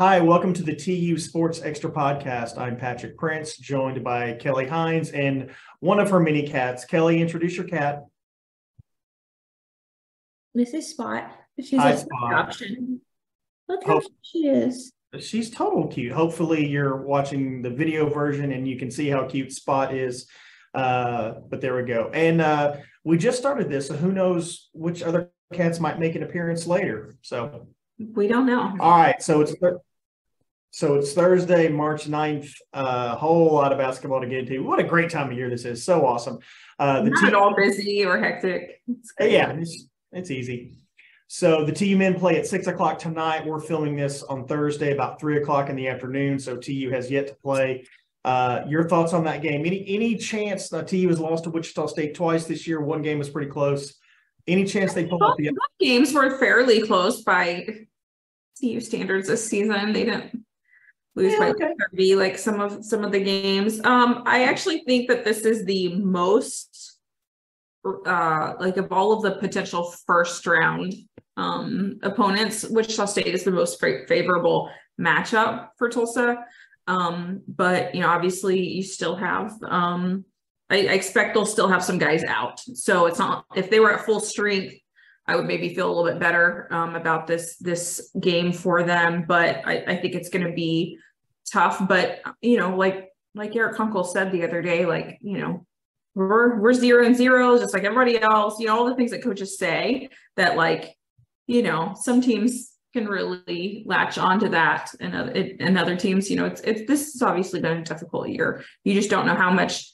Hi, welcome to the TU Sports Extra podcast. I'm Patrick Prince, joined by Kelly Hines and one of her mini cats. Kelly, introduce your cat. This is Spot. She's Hi, a Spot. option. Look how cute she is. She's total cute. Hopefully, you're watching the video version and you can see how cute Spot is. Uh, but there we go. And uh, we just started this, so who knows which other cats might make an appearance later. So We don't know. All right, so it's so it's Thursday, March 9th. A uh, whole lot of basketball to get into. What a great time of year this is. So awesome. Uh, the Not team, at all busy or hectic. It's yeah, it's, it's easy. So the TU men play at six o'clock tonight. We're filming this on Thursday about three o'clock in the afternoon. So TU has yet to play. Uh, your thoughts on that game? Any any chance uh, TU has lost to Wichita State twice this year? One game was pretty close. Any chance they pull up the? Both games were fairly close by TU standards this season. They didn't lose Yeah, by okay. 30 like some of some of the games. Um, I actually think that this is the most uh like of all of the potential first round um opponents, Wichita State is the most fa- favorable matchup for Tulsa. Um, but you know, obviously you still have um I, I expect they'll still have some guys out. So it's not if they were at full strength, I would maybe feel a little bit better um, about this this game for them. But I, I think it's going to be tough. But you know, like like Eric Konkol said the other day, like you know, we're we're zero and zeros, just like everybody else. You know, all the things that coaches say that like you know some teams can really latch onto that and other, it, and other teams you know it's it's this has obviously been a difficult year you just don't know how much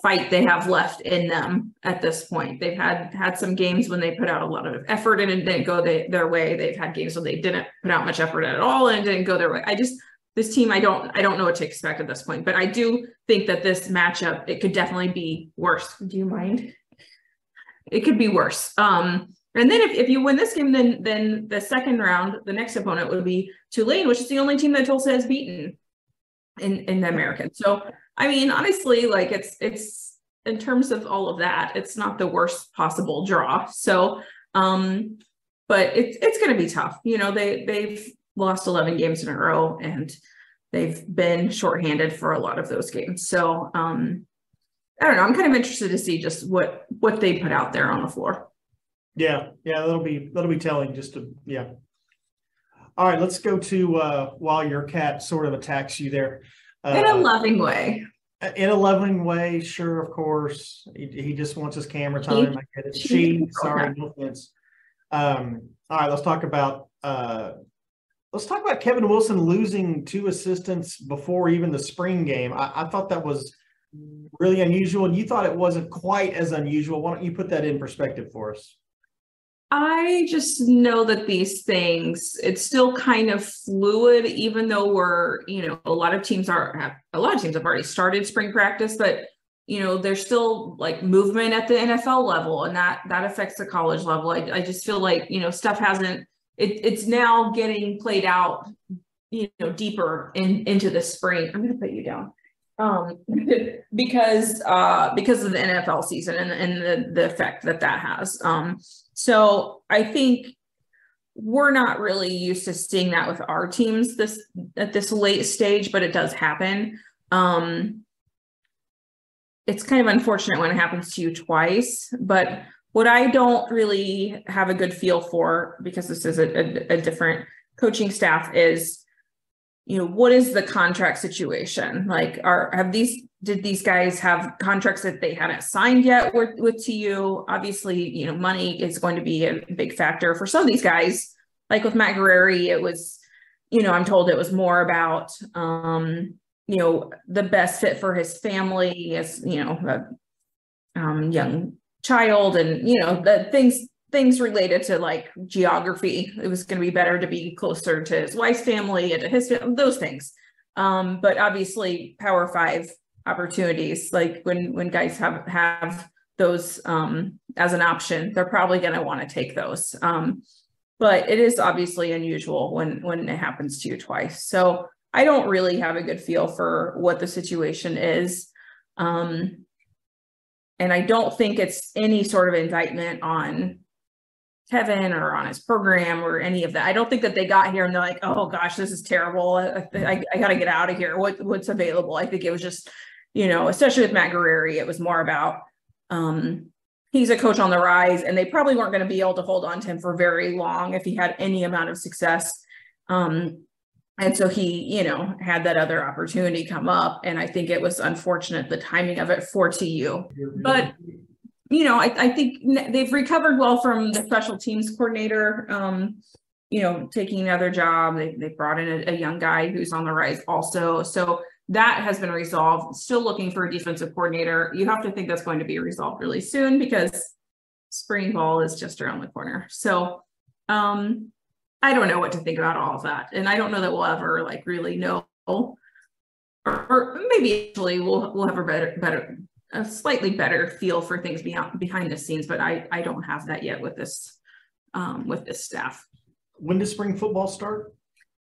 fight they have left in them at this point. They've had had some games when they put out a lot of effort and it didn't go they, their way. They've had games when they didn't put out much effort at all and it didn't go their way. I just this team I don't I don't know what to expect at this point, but I do think that this matchup it could definitely be worse. Do you mind? It could be worse. Um and then if, if you win this game, then then the second round, the next opponent would be Tulane, which is the only team that Tulsa has beaten in in the American. So I mean, honestly, like it's it's in terms of all of that, it's not the worst possible draw. So, um, but it's it's going to be tough. You know, they they've lost eleven games in a row, and they've been shorthanded for a lot of those games. So, um, I don't know. I'm kind of interested to see just what what they put out there on the floor. Yeah, yeah, that'll be that'll be telling. Just to yeah. All right, let's go to uh, while your cat sort of attacks you there. Uh, In a loving way. in a loving way, sure, of course. He, he just wants his camera time. I get it. She- She, sorry, no offense. Um, all right, let's talk about uh, let's talk about Kevin Wilson losing two assistants before even the spring game. I, I thought that was really unusual, and you thought it wasn't quite as unusual. Why don't you put that in perspective for us? I just know that these things, it's still kind of fluid, even though we're, you know, a lot of teams are, have, a lot of teams have already started spring practice, but, you know, there's still like movement at the NFL level and that, that affects the college level. I, I just feel like, you know, stuff hasn't, it, it's now getting played out, you know, deeper in, into the spring. I'm going to put you down. Um because uh because of the NFL season and, and the the effect that that has. Um so I think we're not really used to seeing that with our teams this at this late stage but it does happen. Um it's kind of unfortunate when it happens to you twice but what I don't really have a good feel for because this is a, a, a different coaching staff is you know what is the contract situation? Like are have these did these guys have contracts that they hadn't signed yet with, with tu obviously you know money is going to be a big factor for some of these guys. Like with matt Guerrieri, it was you know i'm told it was more about um you know the best fit for his family as you know a um, young child and you know the things things related to like geography. It was going to be better to be closer to his wife's family and to his family those things. Um, but obviously, Power Five opportunities, like when when guys have have those um, as an option, they're probably going to want to take those. Um, but it is obviously unusual when when it happens to you twice. So I don't really have a good feel for what the situation is. Um, and I don't think it's any sort of indictment on Kevin or on his program or any of that. I don't think that they got here and they're like, oh gosh, this is terrible. I, I, I got to get out of here. What what's available? I think it was just, you know, especially with Matt Guerrieri, it was more about um, he's a coach on the rise, and they probably weren't going to be able to hold on to him for very long if he had any amount of success. Um, and so he, you know, had that other opportunity come up, and I think it was unfortunate the timing of it for TU. But you know, I, I think they've recovered well from the special teams coordinator. Um, you know, taking another job. They they brought in a, a young guy who's on the rise also. So that has been resolved. Still looking for a defensive coordinator. You have to think that's going to be resolved really soon because spring ball is just around the corner. So um I don't know what to think about all of that. And I don't know that we'll ever like really know or, or maybe actually we'll we'll have a better better a slightly better feel for things beyond behind the scenes, but I I don't have that yet with this um with this staff. When does spring football start?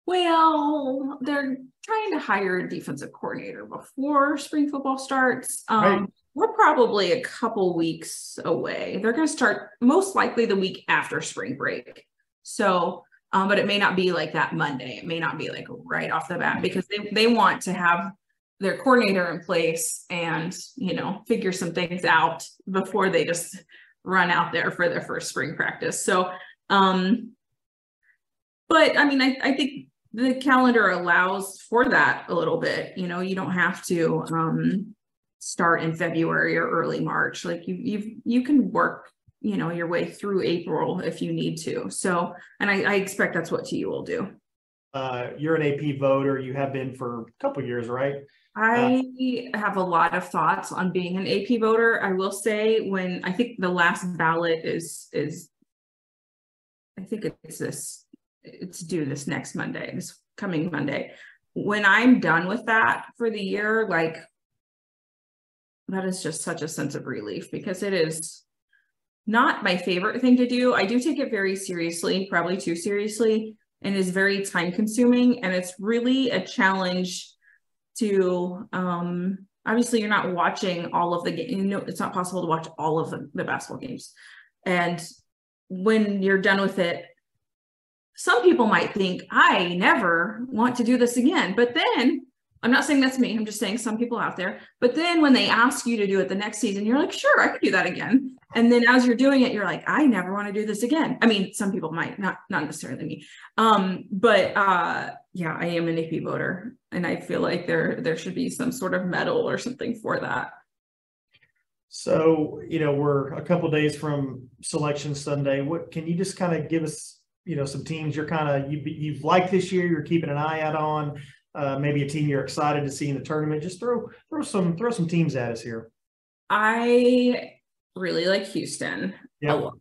Well, they're trying to hire a defensive coordinator before spring football starts. Um, right. We're probably a couple weeks away. They're going to start most likely the week after spring break. So, um, but it may not be like that Monday. It may not be like right off the bat because they, they want to have their coordinator in place and, you know, figure some things out before they just run out there for their first spring practice. So, um, but I mean, I, I think the calendar allows for that a little bit. You know, you don't have to um, start in February or early March. Like you, you, you can work, you know, your way through April if you need to. So, and I, I expect that's what TU will do. Uh, you're an AP voter. You have been for a couple years, right? I uh, have a lot of thoughts on being an AP voter. I will say when I think the last ballot is is I think it's this it's due this next Monday, this coming Monday. When I'm done with that for the year, like that is just such a sense of relief because it is not my favorite thing to do. I do take it very seriously, probably too seriously, and is very time consuming. And it's really a challenge to um obviously you're not watching all of the game. You know, it's not possible to watch all of the, the basketball games. And when you're done with it, some people might think I never want to do this again. But then I'm not saying that's me. I'm just saying some people out there. But then when they ask you to do it the next season, you're like, sure, I could do that again. And then as you're doing it, you're like, I never want to do this again. I mean, some people might, not not necessarily me. Um, but uh, yeah, I am an AP voter, and I feel like there there should be some sort of medal or something for that. So you know, we're a couple days from Selection Sunday. What can you just kind of give us you know some teams you're kind of you, you've liked this year you're keeping an eye out on uh, maybe a team you're excited to see in the tournament. Just throw throw some throw some teams at us here. I really like houston yeah. a lot.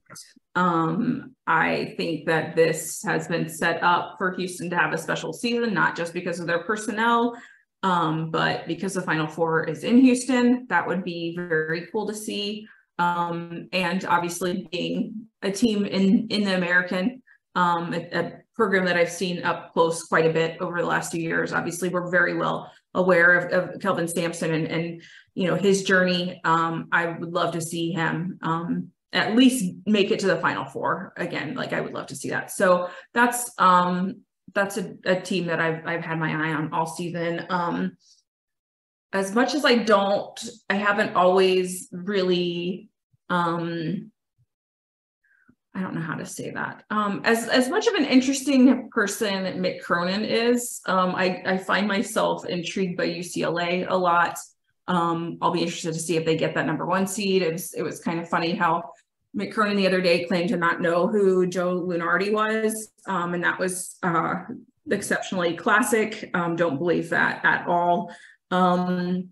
Um i think that this has been set up for houston to have a special season not just because of their personnel um but because the final four is in houston. That would be very cool to see. Um and obviously being a team in in the american um, a, a, program that I've seen up close quite a bit over the last few years. Obviously, we're very well aware of, of Kelvin Sampson and, and you know his journey. Um, I would love to see him um, at least make it to the Final Four again. Like I would love to see that. So that's um, that's a, a team that I've I've had my eye on all season. Um, as much as I don't, I haven't always really um I don't know how to say that. Um, as as much of an interesting person Mick Cronin is, um, I I find myself intrigued by UCLA a lot. Um, I'll be interested to see if they get that number one seed. It was it was kind of funny how Mick Cronin the other day claimed to not know who Joe Lunardi was, um, and that was uh, exceptionally classic. Um, don't believe that at all. Um,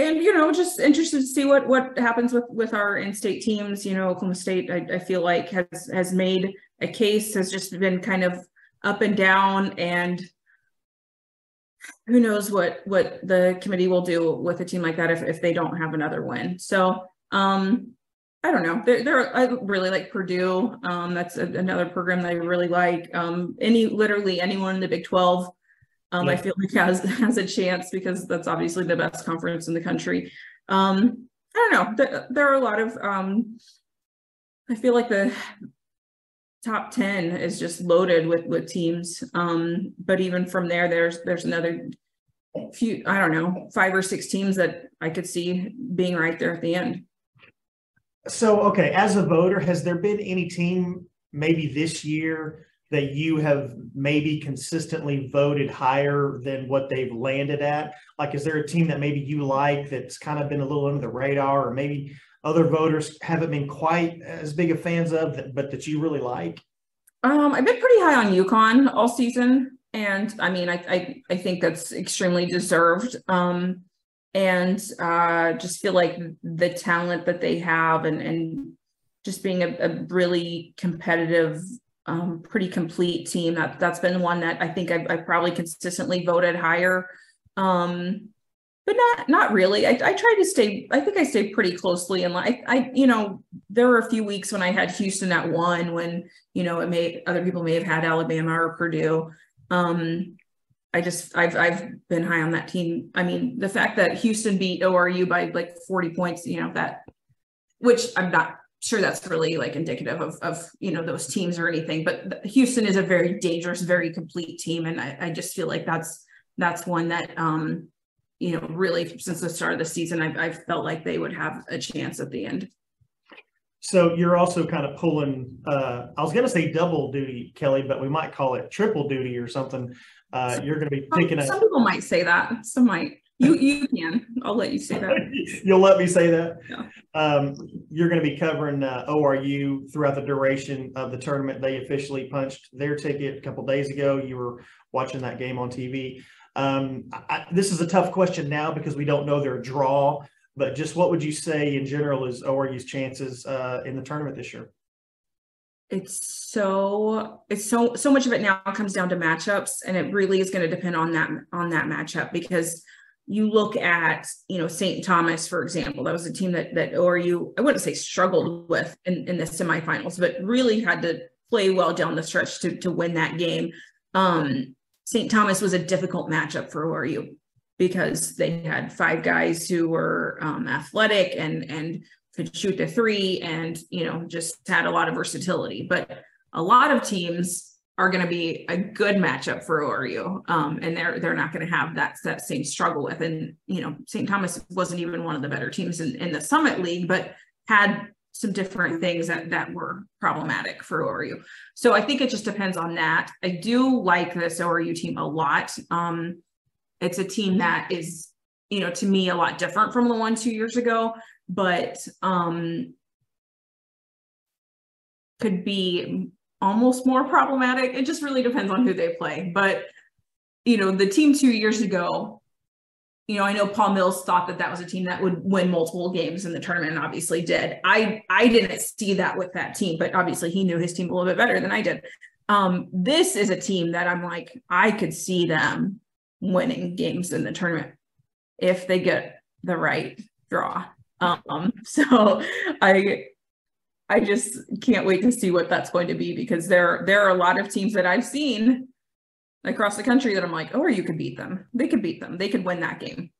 and you know just interested to see what what happens with with our in-state teams. You know oklahoma state I, I, feel like has has made a case has just been kind of up and down and who knows what what the committee will do with a team like that if, if they don't have another win. So um i don't know. They're, they're i really like purdue. Um that's a, another program that i really like. Um any literally anyone in the big 12 um, yeah. I feel like has has a chance because that's obviously the best conference in the country. Um, I don't know. There, there, are a lot of. Um, I feel like the top 10 is just loaded with with teams um but even from there there's there's another few i don't know five or six teams that i could see being right there at the end so okay as a voter has there been any team maybe this year that you have maybe consistently voted higher than what they've landed at like is there a team that maybe you like that's kind of been a little under the radar or maybe other voters haven't been quite as big of fans of, but that you really like? Um, I've been pretty high on UConn all season, and I mean, I I, I think that's extremely deserved. Um, and uh, just feel like the talent that they have, and and just being a, a really competitive, um, pretty complete team. That that's been one that I think I've, I've probably consistently voted higher. Um, but not not really. I, I try to stay. I think I stay pretty closely in line. I, I, you know, there were a few weeks when I had Houston at one, when you know it may other people may have had Alabama or Purdue. Um, I just I've I've been high on that team. I mean, the fact that Houston beat ORU by like forty points, you know that, which I'm not sure that's really like indicative of of you know those teams or anything. But Houston is a very dangerous, very complete team, and I, I just feel like that's that's one that um you know, really since the start of the season, I've, I've felt like they would have a chance at the end. So you're also kind of pulling, uh, I was going to say double duty, Kelly, but we might call it triple duty or something. Uh, you're going to be picking some, some people might say that. Some might. You you can. I'll let you say that. You'll let me say that. Yeah. Um, you're going to be covering uh, ORU throughout the duration of the tournament. They officially punched their ticket a couple days ago. You were watching that game on TV. Um, I, this is a tough question now because we don't know their draw, but just what would you say in general is ORU's chances uh, in the tournament this year? It's so it's so so much of it now comes down to matchups, and it really is going to depend on that on that matchup because you look at you know St. Thomas for example, that was a team that that ORU I wouldn't say struggled with in, in the semifinals, but really had to play well down the stretch to to win that game. Um, St. Thomas was a difficult matchup for ORU because they had five guys who were um, athletic and and could shoot the three and you know just had a lot of versatility. But a lot of teams are going to be a good matchup for ORU, um, and they're they're not going to have that that same struggle with. And you know, St. Thomas wasn't even one of the better teams in, in the Summit League, but had some different things that, that were problematic for ORU. So I think it just depends on that. I do like this ORU team a lot. Um, it's a team that is, you know, to me a lot different from the one two years ago, but um, could be almost more problematic. It just really depends on who they play. But, you know, the team two years ago you know, I know Paul Mills thought that that was a team that would win multiple games in the tournament, and obviously did. I I didn't see that with that team, but obviously he knew his team a little bit better than I did. Um, this is a team that I'm like, I could see them winning games in the tournament if they get the right draw. Um, so I I just can't wait to see what that's going to be because there there are a lot of teams that I've seen across the country that I'm like, oh, ORU could beat them. They could beat them. They could win that game.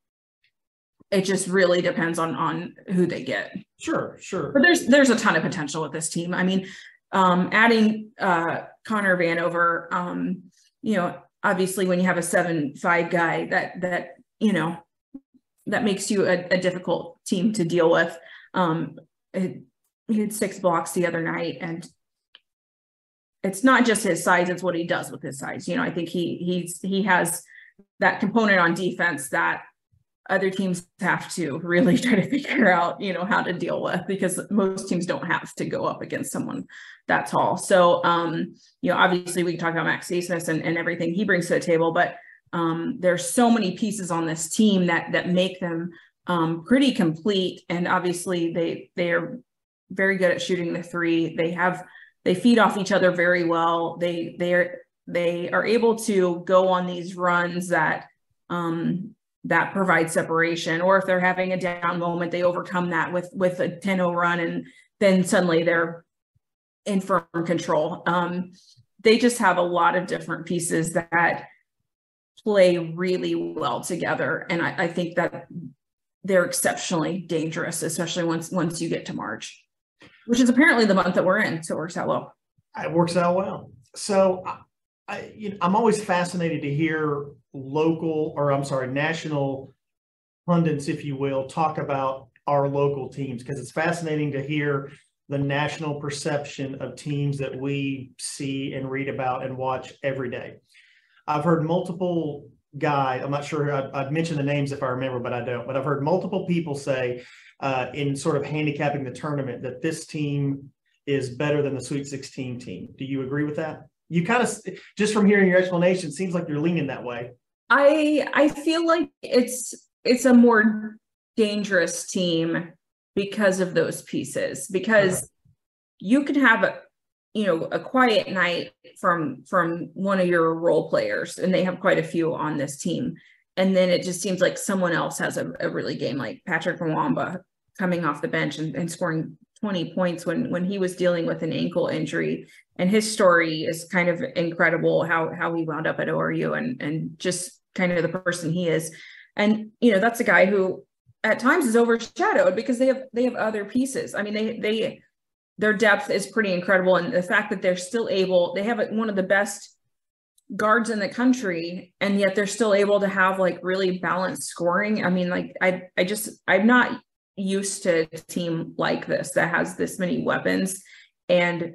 It just really depends on on who they get. Sure, sure. But there's there's a ton of potential with this team. I mean, um, adding uh, Connor Vanover, um, you know, obviously when you have a seven five guy, that that you know that makes you a, a difficult team to deal with. Um, it, he had six blocks the other night, and it's not just his size, it's what he does with his size. You know, I think he he's he has that component on defense that other teams have to really try to figure out, you know, how to deal with because most teams don't have to go up against someone that tall. So, um, you know, obviously we can talk about Max Abmas and, and everything he brings to the table, but um, there's so many pieces on this team that that make them um, pretty complete. And obviously they they are very good at shooting the three. They have they feed off each other very well. They they are they are able to go on these runs that um, that provide separation, or if they're having a down moment, they overcome that with with a 10-0 run, and then suddenly they're in firm control. Um, they just have a lot of different pieces that play really well together, and I, I think that they're exceptionally dangerous, especially once once you get to March which is apparently the month that we're in. So it works out well. It works out well. So I, you know, I'm always fascinated to hear local or I'm sorry, national pundits, if you will, talk about our local teams because it's fascinating to hear the national perception of teams that we see and read about and watch every day. I've heard multiple guy. I'm not sure I'd, I'd mention the names if I remember, but I don't, but I've heard multiple people say uh, in sort of handicapping the tournament that this team is better than the Sweet 16 team. Do you agree with that? You kind of just from hearing your explanation, seems like you're leaning that way. I I feel like it's it's a more dangerous team because of those pieces because you can have a you know a quiet night from from one of your role players and they have quite a few on this team and then it just seems like someone else has a, a really game like Patrick Mwamba coming off the bench and, and scoring 20 points when when he was dealing with an ankle injury. And his story is kind of incredible how how he wound up at ORU and and just kind of the person he is. And you know that's a guy who at times is overshadowed because they have they have other pieces. I mean they they their depth is pretty incredible and the fact that they're still able they have one of the best guards in the country and yet they're still able to have like really balanced scoring. I mean like i i just i'm not used to a team like this that has this many weapons and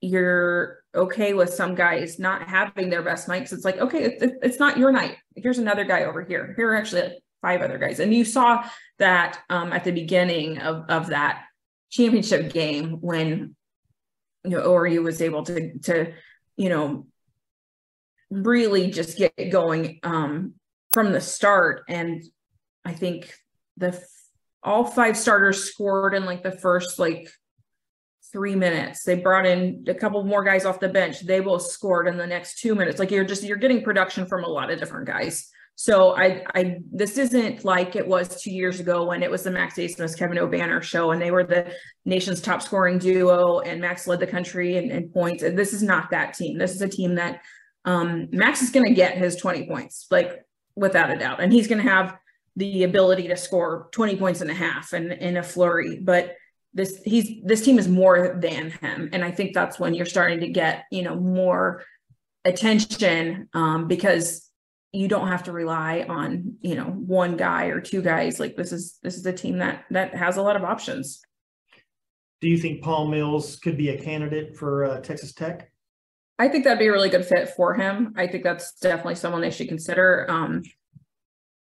you're okay with some guys not having their best nights. It's like, okay, it's, it's not your night. Here's another guy over here. Here are actually five other guys. And you saw that um, at the beginning of, of that championship game when, you know, ORU was able to, to, you know, really just get going um, from the start. And I think the all five starters scored in like the first like three minutes. They brought in a couple more guys off the bench. They both scored in the next two minutes. Like you're just you're getting production from a lot of different guys. So I I this isn't like it was two years ago when it was the Max Abmas Kevin Obanor show and they were the nation's top scoring duo and Max led the country in, in points. And this is not that team. This is a team that um, Max is going to get his 20 points, like without a doubt, and he's going to have the ability to score 20 points and a half and in a flurry. But this he's this team is more than him, and I think that's when you're starting to get you know more attention um, because you don't have to rely on you know one guy or two guys. Like this is this is a team that that has a lot of options. Do you think Paul Mills could be a candidate for uh, Texas Tech? I think that'd be a really good fit for him. I think that's definitely someone they should consider. Um,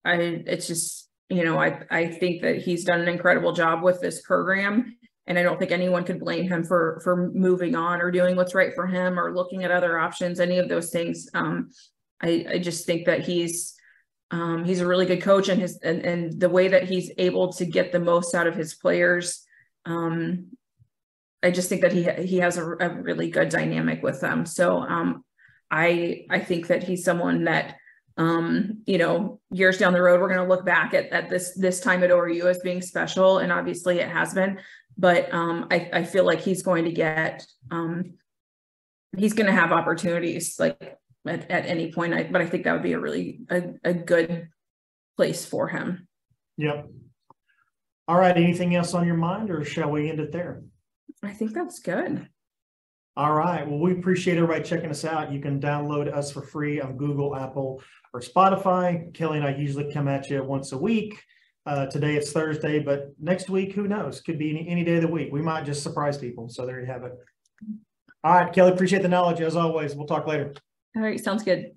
I it's just you know I I think that he's done an incredible job with this program. And I don't think anyone could blame him for for moving on or doing what's right for him or looking at other options any of those things. Um, I I just think that he's um, he's a really good coach and his and, and the way that he's able to get the most out of his players um, I just think that he he has a, a really good dynamic with them. So um, I I think that he's someone that um, you know, years down the road, we're going to look back at, at this this time at ORU as being special, and obviously it has been. But um, I, I feel like he's going to get um, he's going to have opportunities like at, at any point. I, but I think that would be a really a, a good place for him. Yep. All right. Anything else on your mind, or shall we end it there? I think that's good. All right. Well, we appreciate everybody checking us out. You can download us for free on Google, Apple, or Spotify. Kelly and I usually come at you once a week. Uh, today it's Thursday, but next week, who knows? Could be any, any day of the week. We might just surprise people. So there you have it. All right, Kelly, appreciate the knowledge as always. We'll talk later. All right, sounds good.